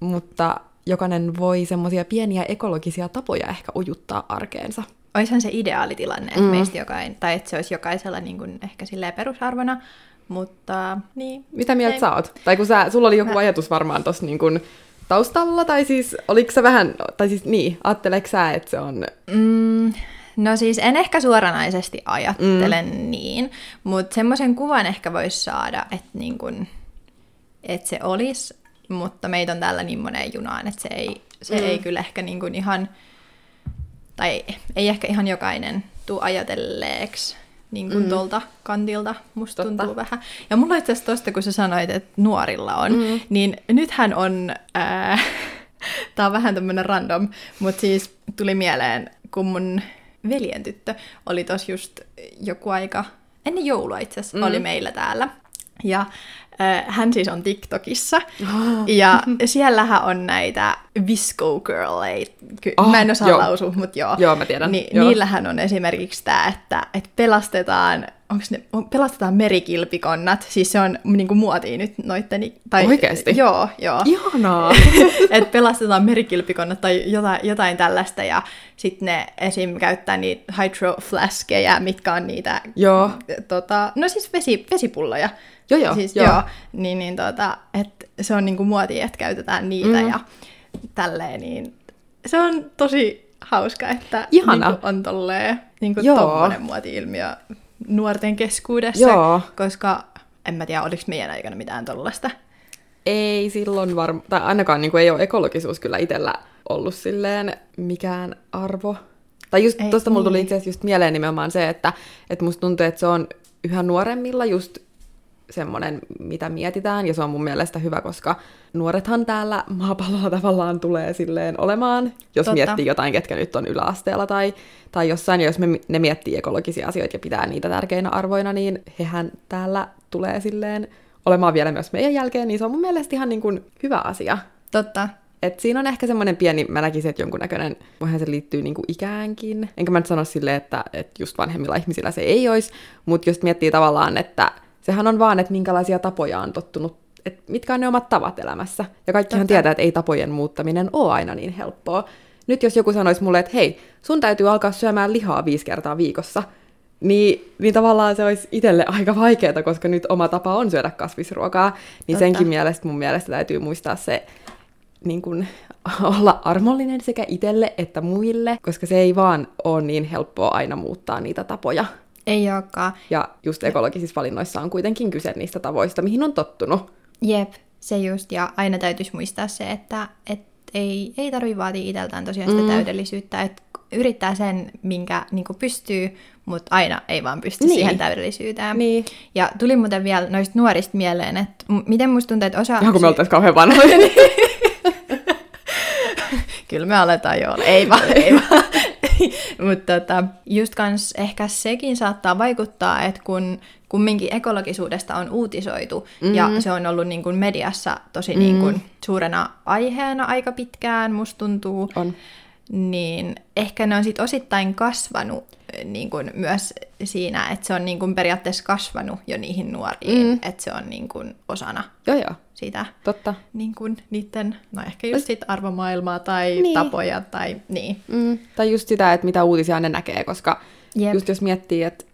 [SPEAKER 1] mutta jokainen voi semmoisia pieniä ekologisia tapoja ehkä ujuttaa arkeensa.
[SPEAKER 2] Oishan se ideaalitilanne, että
[SPEAKER 1] Mm.
[SPEAKER 2] meistä jokain, tai että se olisi jokaisella niin kuin ehkä silleen perusarvona, mutta niin.
[SPEAKER 1] Mitä mieltä
[SPEAKER 2] Ei.
[SPEAKER 1] sä oot? Tai kun sä, sulla oli joku
[SPEAKER 2] Mä-
[SPEAKER 1] ajatus varmaan tossa niin kun taustalla, tai siis oliko se vähän, tai siis niin, ajatteleeko sä, että se on...
[SPEAKER 2] Mm, no siis en ehkä suoranaisesti ajattele mm. niin, mutta semmoisen kuvan ehkä voisi saada, että niin kun, että se olisi, mutta meitä on täällä niin moneen junaan, että se ei, se
[SPEAKER 1] Mm.
[SPEAKER 2] ei kyllä ehkä niin kuin ihan, tai ei ehkä ihan jokainen tuu ajatelleeksi niin kuin
[SPEAKER 1] Mm.
[SPEAKER 2] tuolta kantilta, musta
[SPEAKER 1] Totta.
[SPEAKER 2] tuntuu vähän. Ja mulla itse asiassa tosta, kun sä sanoit, että nuorilla on,
[SPEAKER 1] Mm.
[SPEAKER 2] niin nythän on, ää, (laughs) tää on vähän tämmönen random, mutta siis tuli mieleen, kun mun veljen tyttö oli tos just joku aika, ennen joulua itse asiassa,
[SPEAKER 1] mm.
[SPEAKER 2] oli meillä täällä. Ja äh, hän siis on TikTokissa,
[SPEAKER 1] Oh.
[SPEAKER 2] ja siellähän on näitä Visco Girleja. Ky-
[SPEAKER 1] Ah,
[SPEAKER 2] mä en osaa
[SPEAKER 1] joo.
[SPEAKER 2] lausua, mutta joo.
[SPEAKER 1] Joo, mä tiedän,
[SPEAKER 2] Ni-
[SPEAKER 1] joo.
[SPEAKER 2] Niillähän on esimerkiksi tämä, että, että pelastetaan, onks ne, on- pelastetaan merikilpikonnat. Siis se on niinku muotia nyt noitten... Tai,
[SPEAKER 1] Oikeesti?
[SPEAKER 2] Joo, joo.
[SPEAKER 1] Ihanaa! (laughs)
[SPEAKER 2] että pelastetaan merikilpikonnat tai jotain, jotain tällaista, ja sitten ne esim. käyttää niitä hydroflaskeja, mitkä on niitä,
[SPEAKER 1] Joo.
[SPEAKER 2] tota, no siis vesi, vesipulloja.
[SPEAKER 1] Joo, joo,
[SPEAKER 2] siis,
[SPEAKER 1] joo.
[SPEAKER 2] joo. Niin, niin tota, että se on niinku muoti, että käytetään niitä
[SPEAKER 1] Mm.
[SPEAKER 2] ja tälleen, niin se on tosi hauska, että
[SPEAKER 1] Ihana.
[SPEAKER 2] Niinku on tolleen niinku
[SPEAKER 1] Joo.
[SPEAKER 2] tommonen muoti-ilmiö nuorten keskuudessa,
[SPEAKER 1] Joo.
[SPEAKER 2] koska en mä tiedä, oliko meidän aikana mitään tollasta.
[SPEAKER 1] ei silloin varmaan, tai ainakaan niin kuin ei ole ekologisuus kyllä itsellä ollut silleen mikään arvo. Tai just
[SPEAKER 2] Ei,
[SPEAKER 1] tuosta mulla tuli
[SPEAKER 2] niin.
[SPEAKER 1] itse asiassa just mieleen nimenomaan se, että, että musta tuntuu, että se on yhä nuoremmilla just semmoinen, mitä mietitään, ja se on mun mielestä hyvä, koska nuorethan täällä maapallolla tavallaan tulee silleen olemaan, jos
[SPEAKER 2] Totta.
[SPEAKER 1] miettii jotain, ketkä nyt on yläasteella tai, tai jossain, ja jos me, ne miettii ekologisia asioita ja pitää niitä tärkeinä arvoina, niin hehän täällä tulee silleen olemaan vielä myös meidän jälkeen, niin se on mun mielestä ihan niin kuin hyvä asia.
[SPEAKER 2] Totta.
[SPEAKER 1] Et siinä on ehkä semmoinen pieni, mä näkisin, että jonkunnäköinen, voihan se liittyy niinku ikäänkin. Enkä mä nyt sano silleen, että, että just vanhemmilla ihmisillä se ei olisi, mutta just miettii tavallaan, että sehän on vaan, että minkälaisia tapoja on tottunut, että mitkä on ne omat tavat elämässä. Ja kaikkihan
[SPEAKER 2] Totta.
[SPEAKER 1] tietää, että ei tapojen muuttaminen ole aina niin helppoa. Nyt jos joku sanoisi mulle, että hei, sun täytyy alkaa syömään lihaa viisi kertaa viikossa, niin, niin tavallaan se olisi itselle aika vaikeaa, koska nyt oma tapa on syödä kasvisruokaa. Niin
[SPEAKER 2] Totta.
[SPEAKER 1] senkin mielestä mun mielestä täytyy muistaa se, niin kuin, (laughs) olla armollinen sekä itselle että muille, koska se ei vaan ole niin helppoa aina muuttaa niitä tapoja.
[SPEAKER 2] Ei olekaan.
[SPEAKER 1] Ja just ekologisissa valinnoissa on kuitenkin kyse niistä tavoista, mihin on tottunut.
[SPEAKER 2] Jep, se just. Ja aina täytyisi muistaa se, että et ei, ei tarvitse vaatia itseltään tosiaan sitä
[SPEAKER 1] Mm.
[SPEAKER 2] täydellisyyttä. Että yrittää sen, minkä niin pystyy, mutta aina ei vaan pysty
[SPEAKER 1] Niin.
[SPEAKER 2] siihen täydellisyyteen.
[SPEAKER 1] Niin.
[SPEAKER 2] Ja tuli muuten vielä noista nuorista mieleen, että m- miten musta tuntuu, että osa...
[SPEAKER 1] Ihan kun me oltaisiin kauhean vanhoja. (laughs)
[SPEAKER 2] Kyllä me aletaan jo olla. Ei vaan, ei vaan. (laughs) Mutta tota, just kans ehkä sekin saattaa vaikuttaa, että kun kumminkin ekologisuudesta on uutisoitu mm-hmm. ja se on ollut niin kuin mediassa tosi mm-hmm. niin kuin suurena aiheena aika pitkään, musta tuntuu,
[SPEAKER 1] On.
[SPEAKER 2] niin ehkä ne on sit osittain kasvanut niin kuin myös siinä, että se on niin kuin periaatteessa kasvanut jo niihin nuoriin, mm. että se on niin kuin osana
[SPEAKER 1] Joo, joo.
[SPEAKER 2] sitä
[SPEAKER 1] Totta.
[SPEAKER 2] niin kuin niiden, no ehkä just sit arvomaailmaa tai
[SPEAKER 1] Niin.
[SPEAKER 2] tapoja tai niin.
[SPEAKER 1] Mm. Tai just sitä, että mitä uutisia ne näkee, koska
[SPEAKER 2] Jep.
[SPEAKER 1] just jos miettii, että,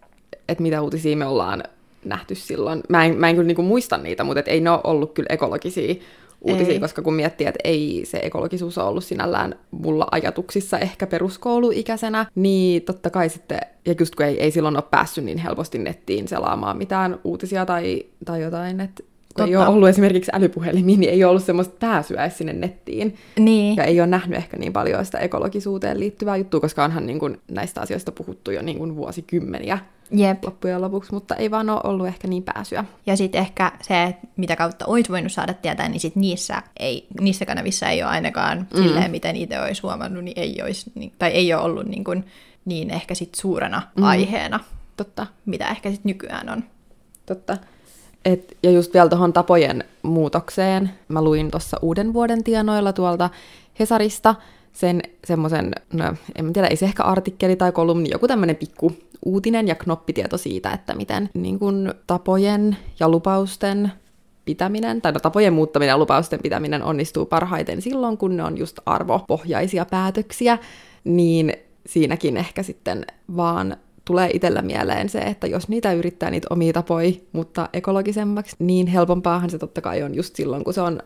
[SPEAKER 1] että mitä uutisia me ollaan nähty silloin, mä en, mä en kyllä niinku muista niitä, mutta et ei ne ole ollut kyllä ekologisia uutisia,
[SPEAKER 2] Ei.
[SPEAKER 1] koska kun miettii, että ei se ekologisuus ole ollut sinällään mulla ajatuksissa ehkä peruskouluikäisenä, niin totta kai sitten, ja just kun ei, ei silloin ole päässyt niin helposti nettiin selaamaan mitään uutisia tai, tai jotain, että kun ei
[SPEAKER 2] Totta.
[SPEAKER 1] ole ollut esimerkiksi älypuhelimia, niin ei ole ollut semmoista pääsyä edes sinne nettiin.
[SPEAKER 2] Niin.
[SPEAKER 1] Ja ei ole nähnyt ehkä niin paljon sitä ekologisuuteen liittyvää juttua, koska onhan niin kuin näistä asioista puhuttu jo niin kuin vuosikymmeniä
[SPEAKER 2] Jep.
[SPEAKER 1] loppujen lopuksi, mutta ei vaan ole ollut ehkä niin pääsyä.
[SPEAKER 2] Ja sitten ehkä se, mitä kautta olisi voinut saada tietää, niin sit niissä, ei, niissä kanavissa ei ole ainakaan mm. silleen, miten itse olisi huomannut, niin ei olisi, niin, tai ei ole ollut niin, kuin, niin ehkä sit suurena mm. aiheena,
[SPEAKER 1] Totta,
[SPEAKER 2] mitä ehkä sit nykyään on.
[SPEAKER 1] totta. Et, ja just vielä tuohon tapojen muutokseen, mä luin tuossa uuden vuoden tienoilla tuolta Hesarista sen semmoisen, no en tiedä, ei se ehkä artikkeli tai kolumni, joku tämmöinen pikku uutinen ja knoppitieto siitä, että miten niin kun, tapojen ja lupausten pitäminen, tai no, tapojen muuttaminen ja lupausten pitäminen onnistuu parhaiten silloin, kun ne on just arvopohjaisia päätöksiä, niin siinäkin ehkä sitten vaan tulee itsellä mieleen se, että jos niitä yrittää niitä omia tapoja muuttaa ekologisemmaksi, niin helpompaahan se totta kai on just silloin, kun se on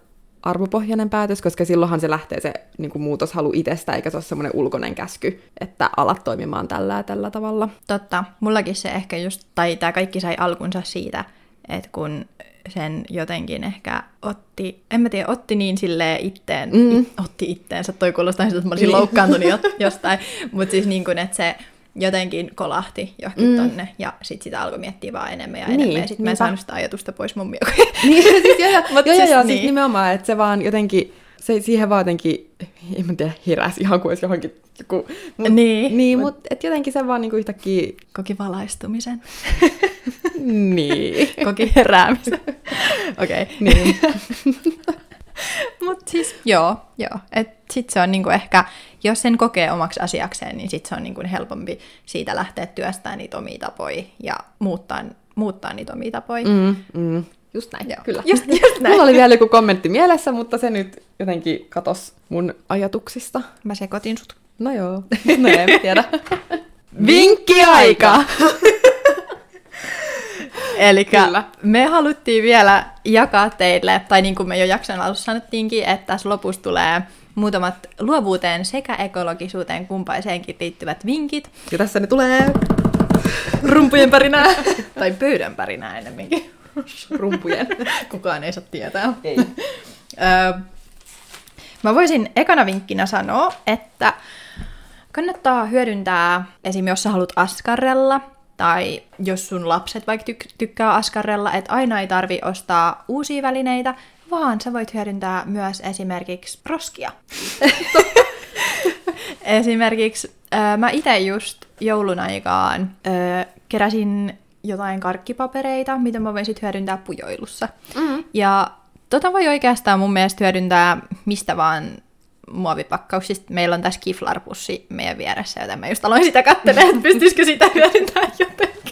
[SPEAKER 1] arvopohjainen päätös, koska silloinhan se lähtee se niin kuin muutoshalu itsestä, eikä se ole semmoinen ulkoinen käsky, että alat toimimaan tällä ja tällä tavalla.
[SPEAKER 2] Totta, mullakin se ehkä just, tai tämä kaikki sai alkunsa siitä, että kun sen jotenkin ehkä otti, en mä tiedä, otti niin silleen itteen,
[SPEAKER 1] Mm.
[SPEAKER 2] it, otti itteensä, toi kuulostaa siltä, että mä olisin
[SPEAKER 1] Niin.
[SPEAKER 2] loukkaantunut jo, jostain, mutta siis niin kuin, että se jotenkin kolahti johonkin
[SPEAKER 1] Mm.
[SPEAKER 2] tonne, ja sit sitä alkoi miettiä vaan enemmän ja enemmän,
[SPEAKER 1] Niin,
[SPEAKER 2] ja sit mä en saanut sitä ajatusta pois mun mielestä. (laughs)
[SPEAKER 1] Niin, siis, joo, joo, (laughs)
[SPEAKER 2] Mut
[SPEAKER 1] joo,
[SPEAKER 2] siis
[SPEAKER 1] joo, siis
[SPEAKER 2] niin.
[SPEAKER 1] nimenomaan, että se vaan jotenkin, se, siihen vaan jotenkin, en mä tiedä, heräsi ihan kuin olisi johonkin joku... Mut,
[SPEAKER 2] Niin,
[SPEAKER 1] niin
[SPEAKER 2] mut-
[SPEAKER 1] mutta et jotenkin se vaan niinku yhtäkkiä...
[SPEAKER 2] Koki valaistumisen, (laughs)
[SPEAKER 1] Niin.
[SPEAKER 2] koki heräämisen. Okei. Okay.
[SPEAKER 1] niin.
[SPEAKER 2] Mutta siis joo, joo. Et sit se on niinku ehkä, jos sen kokee omaksi asiakseen, niin sit se on niinku helpompi siitä lähteä työstämään niitä omia tapoja ja muuttaa, muuttaa niitä omia tapoja. Mm.
[SPEAKER 1] Mm. Just näin,
[SPEAKER 2] Joo.
[SPEAKER 1] kyllä.
[SPEAKER 2] Just, just (laughs) näin.
[SPEAKER 1] Mulla oli vielä joku kommentti mielessä, mutta se nyt jotenkin katos mun ajatuksista.
[SPEAKER 2] Mä sekoitin sut.
[SPEAKER 1] No joo, no en tiedä. (laughs)
[SPEAKER 2] Vinkkiaika! (laughs) (laughs) Eli me haluttiin vielä jakaa teille, tai niin kuin me jo jakson alussa sanottiinkin, että tässä lopussa tulee muutamat luovuuteen sekä ekologisuuteen kumpaiseenkin liittyvät vinkit.
[SPEAKER 1] Ja tässä ne tulee
[SPEAKER 2] Rumpujen pärinää. (laughs) tai pöydän pärinää enemmänkin. (laughs)
[SPEAKER 1] rumpujen.
[SPEAKER 2] Kukaan ei saa tietää.
[SPEAKER 1] Ei.
[SPEAKER 2] Mä voisin ekana vinkkinä sanoa, että kannattaa hyödyntää esim. jos sä haluat askarrella, tai jos sun lapset vaikka tyk- tykkää askarrella, että aina ei tarvi ostaa uusia välineitä, vaan sä voit hyödyntää myös esimerkiksi roskia. (laughs) esimerkiksi äh, mä itse just joulun aikaan äh, keräsin jotain karkkipapereita, mitä mä voin sit hyödyntää pujoilussa.
[SPEAKER 1] Mm.
[SPEAKER 2] Ja tota voi oikeastaan mun mielestä hyödyntää mistä vaan muovipakkauksista. Meillä on tässä kiflarpussi meidän vieressä, joten mä just aloin sitä katselemaan, että pystyisikö sitä hyödyntämään jotenkin.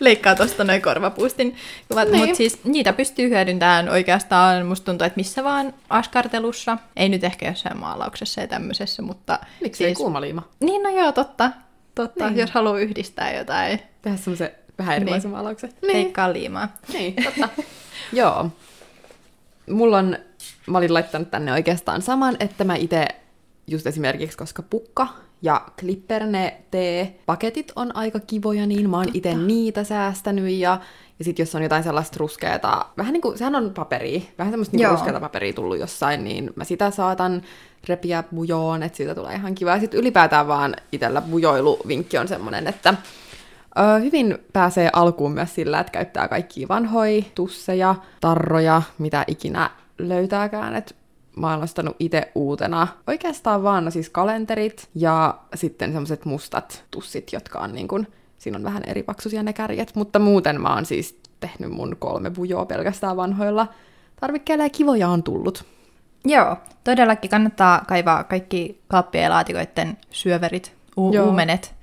[SPEAKER 2] Leikkaa tuosta noin korvapuustin kuvat.
[SPEAKER 1] Niin.
[SPEAKER 2] Mutta siis niitä pystyy hyödyntämään oikeastaan, musta tuntuu, että missä vaan askartelussa. Ei nyt ehkä jossain maalauksessa ja tämmöisessä, mutta...
[SPEAKER 1] Miksi siis... ei kuumaliima?
[SPEAKER 2] Niin, no joo, totta. Totta,
[SPEAKER 1] Niin.
[SPEAKER 2] niin. jos haluaa yhdistää jotain.
[SPEAKER 1] Tehdä semmoisen vähän erilaisen
[SPEAKER 2] Niin.
[SPEAKER 1] maalauksen.
[SPEAKER 2] Leikkaa liimaa.
[SPEAKER 1] Niin, totta. Joo. Mulla on, mä olin laittanut tänne oikeastaan saman, että mä itse just esimerkiksi, koska pukka ja Clipperne T-paketit on aika kivoja, niin mä oon itse niitä säästänyt ja, ja sit jos on jotain sellaista ruskeata, vähän niin kuin, sehän on paperia, vähän semmoista niin ruskeata paperia tullut jossain, niin mä sitä saatan repiä bujoon, että siitä tulee ihan kiva. Ja sit ylipäätään vaan itellä bujoiluvinkki on semmonen, että Ö, hyvin pääsee alkuun myös sillä, että käyttää kaikkia vanhoja tusseja, tarroja, mitä ikinä löytääkään. Et mä oon ostanut itse uutena oikeastaan vaan no siis kalenterit ja sitten semmoiset mustat tussit, jotka on niin kun, siinä on vähän eri paksuisia ne kärjet, mutta muuten mä oon siis tehnyt mun kolme bujoa pelkästään vanhoilla tarvikkeilla ja kivoja on tullut.
[SPEAKER 2] Joo, todellakin kannattaa kaivaa kaikki kaappien ja laatikoiden syöverit, u-
[SPEAKER 1] Joo.
[SPEAKER 2] uumenet,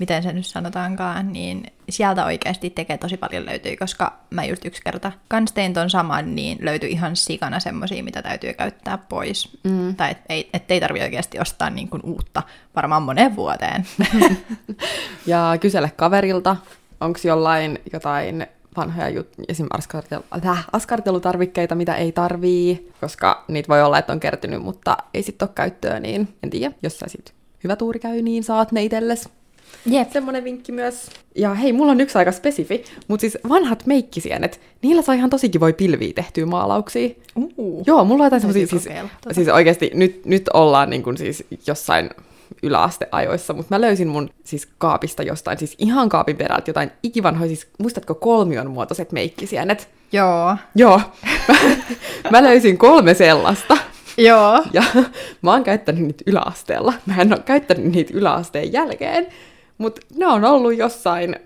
[SPEAKER 2] miten se nyt sanotaankaan, niin sieltä oikeasti tekee tosi paljon löytyy, koska mä just yksi kerta kans tein ton saman, niin löytyi ihan sikana semmosia, mitä täytyy käyttää pois.
[SPEAKER 1] Mm.
[SPEAKER 2] Tai et, ei, et ei tarvi oikeasti ostaa niin kuin uutta varmaan moneen vuoteen. (laughs)
[SPEAKER 1] Ja kysele kaverilta, onko jollain jotain vanhoja jut- esim. Askartel- äh, askartelutarvikkeita, mitä ei tarvii, koska niitä voi olla, että on kertynyt, mutta ei sitten ole käyttöä, niin en tiedä, jos sä sit hyvä tuuri käy, niin saat ne itelles.
[SPEAKER 2] Jep.
[SPEAKER 1] Semmonen vinkki myös. Ja hei, mulla on yksi aika spesifi, mutta siis vanhat meikkisienet, niillä saa ihan tosi kivoja pilviä tehtyä maalauksia.
[SPEAKER 2] Uh.
[SPEAKER 1] Joo, mulla on jotain
[SPEAKER 2] Täytyy
[SPEAKER 1] semmosia, siis,
[SPEAKER 2] tota.
[SPEAKER 1] siis oikeasti nyt, nyt ollaan niin kuin siis jossain yläasteajoissa, mutta mä löysin mun siis kaapista jostain, siis ihan kaapin perältä jotain ikivanhoja, siis muistatko kolmion muotoiset meikkisienet?
[SPEAKER 2] Joo.
[SPEAKER 1] Joo, mä, mä löysin kolme sellaista.
[SPEAKER 2] Joo.
[SPEAKER 1] Ja (laughs) mä oon käyttänyt niitä yläasteella. Mä en ole käyttänyt niitä yläasteen jälkeen, mutta ne on ollut jossain,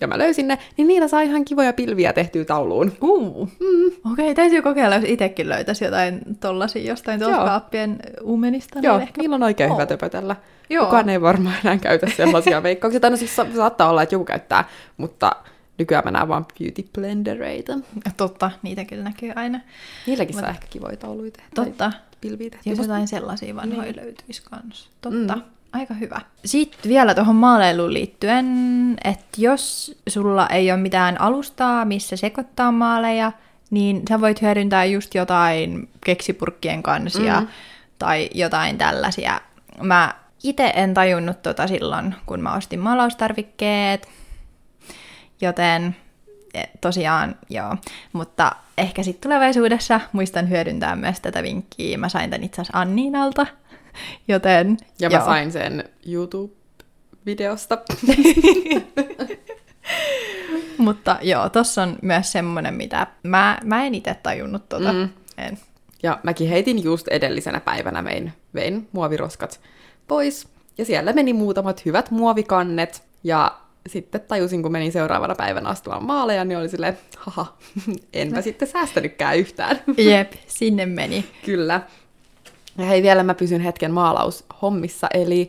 [SPEAKER 1] ja mä löysin ne, niin niillä saa ihan kivoja pilviä tehtyä tauluun.
[SPEAKER 2] Uh. Mm. Okei, okay, täytyy kokeilla, jos itsekin löytäisi jotain tollasia jostain tuolta kaappien uumenista.
[SPEAKER 1] Joo,
[SPEAKER 2] niin ehkä...
[SPEAKER 1] niillä on oikein
[SPEAKER 2] Oo.
[SPEAKER 1] hyvä töpötellä.
[SPEAKER 2] Joo.
[SPEAKER 1] Kukaan ei varmaan enää käytä sellaisia (laughs) veikkauksia. Tai no siis sa- saattaa olla, että joku käyttää, mutta nykyään mä näen vaan beauty blendereita.
[SPEAKER 2] Totta, niitä kyllä näkyy aina.
[SPEAKER 1] Niilläkin
[SPEAKER 2] Mut-
[SPEAKER 1] saa ehkä kivoja tauluja tehdä. tai
[SPEAKER 2] Totta.
[SPEAKER 1] Pilviä tehtyä.
[SPEAKER 2] Jos jotain sellaisia vanhoja
[SPEAKER 1] Niin.
[SPEAKER 2] niin. löytyisi kanssa. Totta.
[SPEAKER 1] Mm.
[SPEAKER 2] Aika hyvä. Sitten vielä tuohon maalailuun liittyen, että jos sulla ei ole mitään alustaa, missä sekoittaa maaleja, niin sä voit hyödyntää just jotain keksipurkkien kansia
[SPEAKER 1] Mm.
[SPEAKER 2] tai jotain tällaisia. Mä itse en tajunnut tota silloin, kun mä ostin maalaustarvikkeet, joten e, tosiaan joo. Mutta ehkä sitten tulevaisuudessa muistan hyödyntää myös tätä vinkkiä. Mä sain tän itse asiassa Anniinalta, (laughs) joten
[SPEAKER 1] Ja mä
[SPEAKER 2] joo.
[SPEAKER 1] sain sen YouTube-videosta. (laughs)
[SPEAKER 2] Mutta joo, tossa on myös semmonen, mitä mä, mä en itse tajunnut tota.
[SPEAKER 1] Mm.
[SPEAKER 2] Mm. En.
[SPEAKER 1] Ja mäkin heitin just edellisenä päivänä, vein, vein muoviroskat pois. Ja siellä meni muutamat hyvät muovikannet. Ja sitten tajusin, kun menin seuraavana päivänä astumaan maaleja, niin oli silleen, haha, (laughs) enpä sitten säästänytkään yhtään.
[SPEAKER 2] Jep, sinne meni.
[SPEAKER 1] Kyllä. Ja hei, vielä mä pysyn hetken maalaushommissa, eli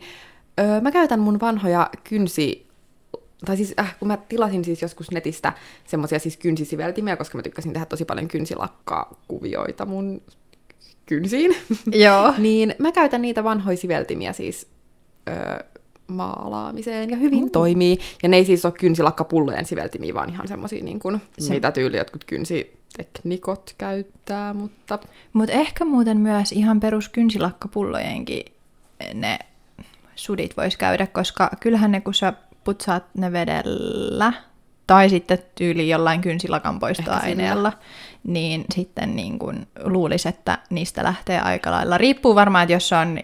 [SPEAKER 1] öö, mä käytän mun vanhoja kynsi... Tai siis, äh, kun mä tilasin siis joskus netistä semmoisia siis kynsisiveltimiä, koska mä tykkäsin tehdä tosi paljon kynsilakkakuvioita mun kynsiin. (laughs)
[SPEAKER 2] Joo.
[SPEAKER 1] niin mä käytän niitä vanhoja siveltimiä siis öö, maalaamiseen ja hyvin
[SPEAKER 2] Mm.
[SPEAKER 1] toimii. Ja ne ei siis ole kynsilakkapullojen siveltimiä, vaan ihan semmosia niin kuin,
[SPEAKER 2] Se-
[SPEAKER 1] mitä tyyli jotkut kynsiteknikot käyttää, mutta
[SPEAKER 2] Mutta ehkä muuten myös ihan perus kynsilakkapullojenkin ne sudit vois käydä, koska kyllähän ne kun sä putsaat ne vedellä, tai sitten tyyli jollain kynsilakan poistoaineella, niin sitten niin kun luulisi, että niistä lähtee aika lailla. Riippuu varmaan, että jos on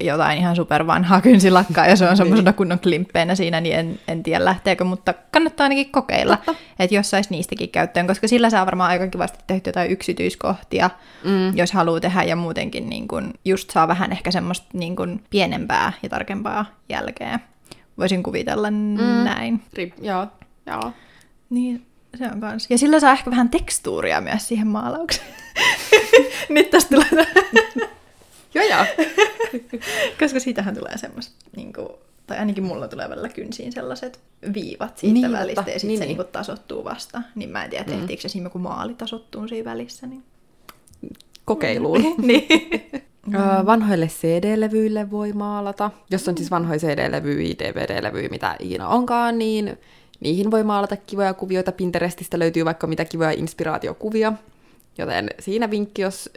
[SPEAKER 2] jotain ihan supervanhaa kynsilakkaa ja se on semmoisena kunnon klimppeinä siinä, niin en, en tiedä lähteekö, mutta kannattaa ainakin kokeilla, että jos saisi niistäkin käyttöön, koska sillä saa varmaan aika kivasti tehty jotain yksityiskohtia,
[SPEAKER 1] Mm.
[SPEAKER 2] jos haluaa tehdä ja muutenkin niin kun, just saa vähän ehkä semmoista niin kun, pienempää ja tarkempaa jälkeä. Voisin kuvitella mm. näin.
[SPEAKER 1] Rip, joo, joo.
[SPEAKER 2] Niin, se on kans. Ja sillä saa ehkä vähän tekstuuria myös siihen maalaukseen. (laughs) Nyt tästä tulee...
[SPEAKER 1] Joo, joo. (laughs)
[SPEAKER 2] Koska siitähän tulee semmoista, niin kuin, tai ainakin mulla tulee välillä kynsiin sellaiset viivat siitä
[SPEAKER 1] Niin,
[SPEAKER 2] välistä,
[SPEAKER 1] totta.
[SPEAKER 2] ja sitten
[SPEAKER 1] Niin,
[SPEAKER 2] se
[SPEAKER 1] niin.
[SPEAKER 2] niin. tasottuu vasta. Niin mä en tiedä,
[SPEAKER 1] Mm.
[SPEAKER 2] tehtiinkö se siinä joku maali tasottuu siinä välissä. Niin,
[SPEAKER 1] Kokeiluun. (laughs)
[SPEAKER 2] niin. (laughs)
[SPEAKER 1] Öö, vanhoille CD-levyille voi maalata. Jos on siis vanhoja CD-levyjä, DVD-levyjä, mitä ikinä onkaan, niin niihin voi maalata kivoja kuvioita. Pinterestistä löytyy vaikka mitä kivoja inspiraatiokuvia. Joten siinä vinkki, jos,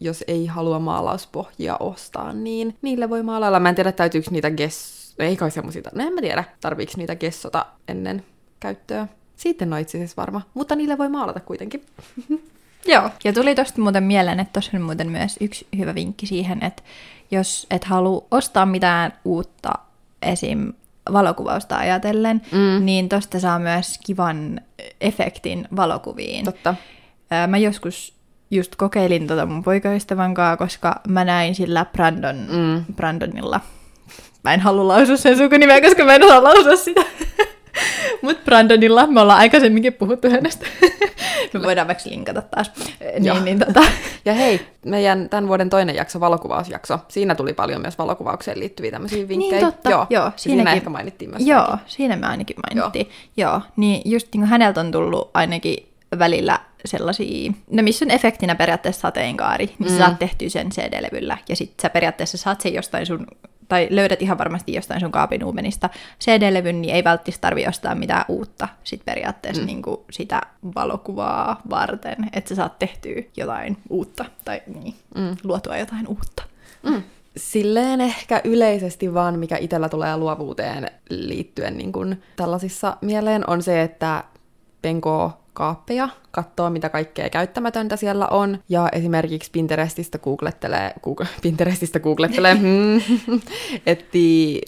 [SPEAKER 1] jos ei halua maalauspohjia ostaa, niin niille voi maalailla. Mä en tiedä, täytyykö niitä gess... Ei kai semmosia... No en mä tiedä, tarviiko niitä gessota ennen käyttöä. Sitten on itse asiassa varma, mutta niille voi maalata kuitenkin. (laughs)
[SPEAKER 2] Joo, ja tuli tosta muuten mieleen, että tuossa on muuten myös yksi hyvä vinkki siihen, että jos et halua ostaa mitään uutta esim. valokuvausta ajatellen,
[SPEAKER 1] Mm.
[SPEAKER 2] niin tosta saa myös kivan efektin valokuviin.
[SPEAKER 1] Totta.
[SPEAKER 2] Mä joskus just kokeilin tota mun poikaystävän kanssa, koska mä näin sillä Brandon,
[SPEAKER 1] Mm.
[SPEAKER 2] Brandonilla. Mä en halua lausua sen sukunimeä, koska mä en osaa lausua sitä. Mut Brandonilla, me ollaan aikaisemminkin puhuttu hänestä. me voidaan vaikka linkata taas.
[SPEAKER 1] Joo.
[SPEAKER 2] Niin, niin tota,
[SPEAKER 1] Ja hei, meidän tämän vuoden toinen jakso, valokuvausjakso, siinä tuli paljon myös valokuvaukseen liittyviä tämmöisiä vinkkejä.
[SPEAKER 2] Niin totta, joo,
[SPEAKER 1] siinä
[SPEAKER 2] siinäkin-
[SPEAKER 1] ehkä mainittiin myös
[SPEAKER 2] Joo,
[SPEAKER 1] tämäkin.
[SPEAKER 2] siinä me ainakin mainittiin. Joo, joo niin just niin häneltä on tullut ainakin välillä sellaisia, no missä on efektinä periaatteessa sateenkaari, niin mm. sä saat tehtyä sen CD-levyllä, ja sit sä periaatteessa saat sen jostain sun, tai löydät ihan varmasti jostain sun kaapin uumenista CD-levyn, niin ei välttämättä tarvi ostaa mitään uutta sit periaatteessa mm. niin kuin sitä valokuvaa varten, että sä saat tehtyä jotain uutta, tai niin, mm. luotua jotain uutta.
[SPEAKER 1] Mm. Silleen ehkä yleisesti vaan, mikä itsellä tulee luovuuteen liittyen niin kun tällaisissa mieleen, on se, että penkoo kaappeja, katsoo mitä kaikkea käyttämätöntä siellä on, ja esimerkiksi Pinterestistä googlettelee, Google, (laughs) Pinterestistä googlettelee, (laughs) hmm, (laughs) etsii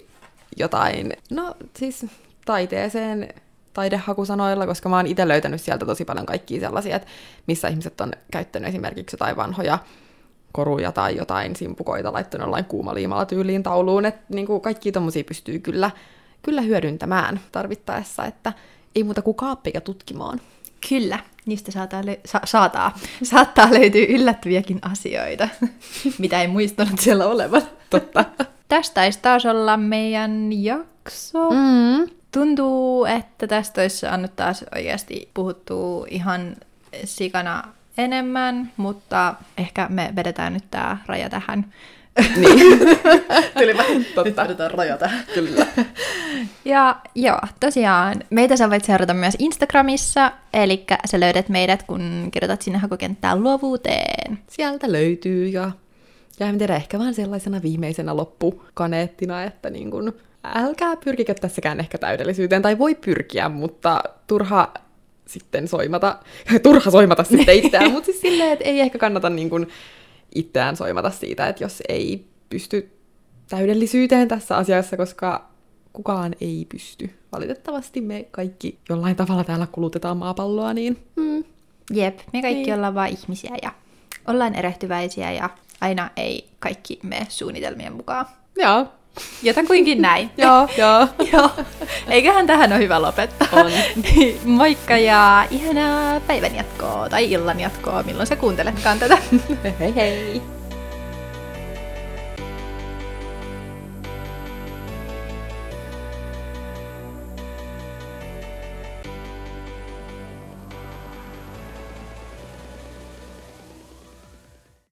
[SPEAKER 1] jotain, no siis taiteeseen taidehakusanoilla, koska mä oon itse löytänyt sieltä tosi paljon kaikkia sellaisia, että missä ihmiset on käyttänyt esimerkiksi jotain vanhoja koruja tai jotain simpukoita laittanut jollain kuumaliimalla tyyliin tauluun, että niin kuin kaikki tommosia pystyy kyllä, kyllä hyödyntämään tarvittaessa, että ei muuta kuin kaappeja tutkimaan.
[SPEAKER 2] Kyllä, niistä saattaa, lö- sa- saataa, saattaa löytyä yllättäviäkin asioita, (laughs) mitä ei muistanut siellä olevan. (laughs)
[SPEAKER 1] Totta.
[SPEAKER 2] Tästä taisi taas olla meidän jakso.
[SPEAKER 1] Mm.
[SPEAKER 2] Tuntuu, että tästä olisi saanut taas oikeasti puhuttua ihan sikana enemmän, mutta ehkä me vedetään nyt tämä raja tähän.
[SPEAKER 1] Niin. (laughs) Tuli vähän totta.
[SPEAKER 2] vedetään raja tähän.
[SPEAKER 1] Kyllä. (laughs)
[SPEAKER 2] Ja joo, tosiaan meitä sä voit seurata myös Instagramissa, eli sä löydät meidät, kun kirjoitat sinne hakukenttään luovuuteen.
[SPEAKER 1] Sieltä löytyy ja, ja en tiedä, ehkä vaan sellaisena viimeisenä loppukaneettina, että niin kun, älkää pyrkikö tässäkään ehkä täydellisyyteen, tai voi pyrkiä, mutta turha sitten soimata, (laughs) turha soimata sitten itseään, mutta siis silleen, että ei ehkä kannata niin kun itseään soimata siitä, että jos ei pysty täydellisyyteen tässä asiassa, koska kukaan ei pysty. Valitettavasti me kaikki jollain tavalla täällä kulutetaan maapalloa, niin mm,
[SPEAKER 2] Jep, me kaikki
[SPEAKER 1] Niin.
[SPEAKER 2] ollaan vain ihmisiä ja ollaan erehtyväisiä ja aina ei kaikki mene suunnitelmien mukaan.
[SPEAKER 1] joo, (laughs)
[SPEAKER 2] Jotakuinkin näin. (laughs)
[SPEAKER 1] joo, joo. (laughs)
[SPEAKER 2] Joo. Eiköhän tähän ole hyvä lopettaa.
[SPEAKER 1] On.
[SPEAKER 2] Moikka ja ihanaa päivän jatkoa tai illan jatkoa, milloin sä kuunteletkaan tätä.
[SPEAKER 1] hei hei!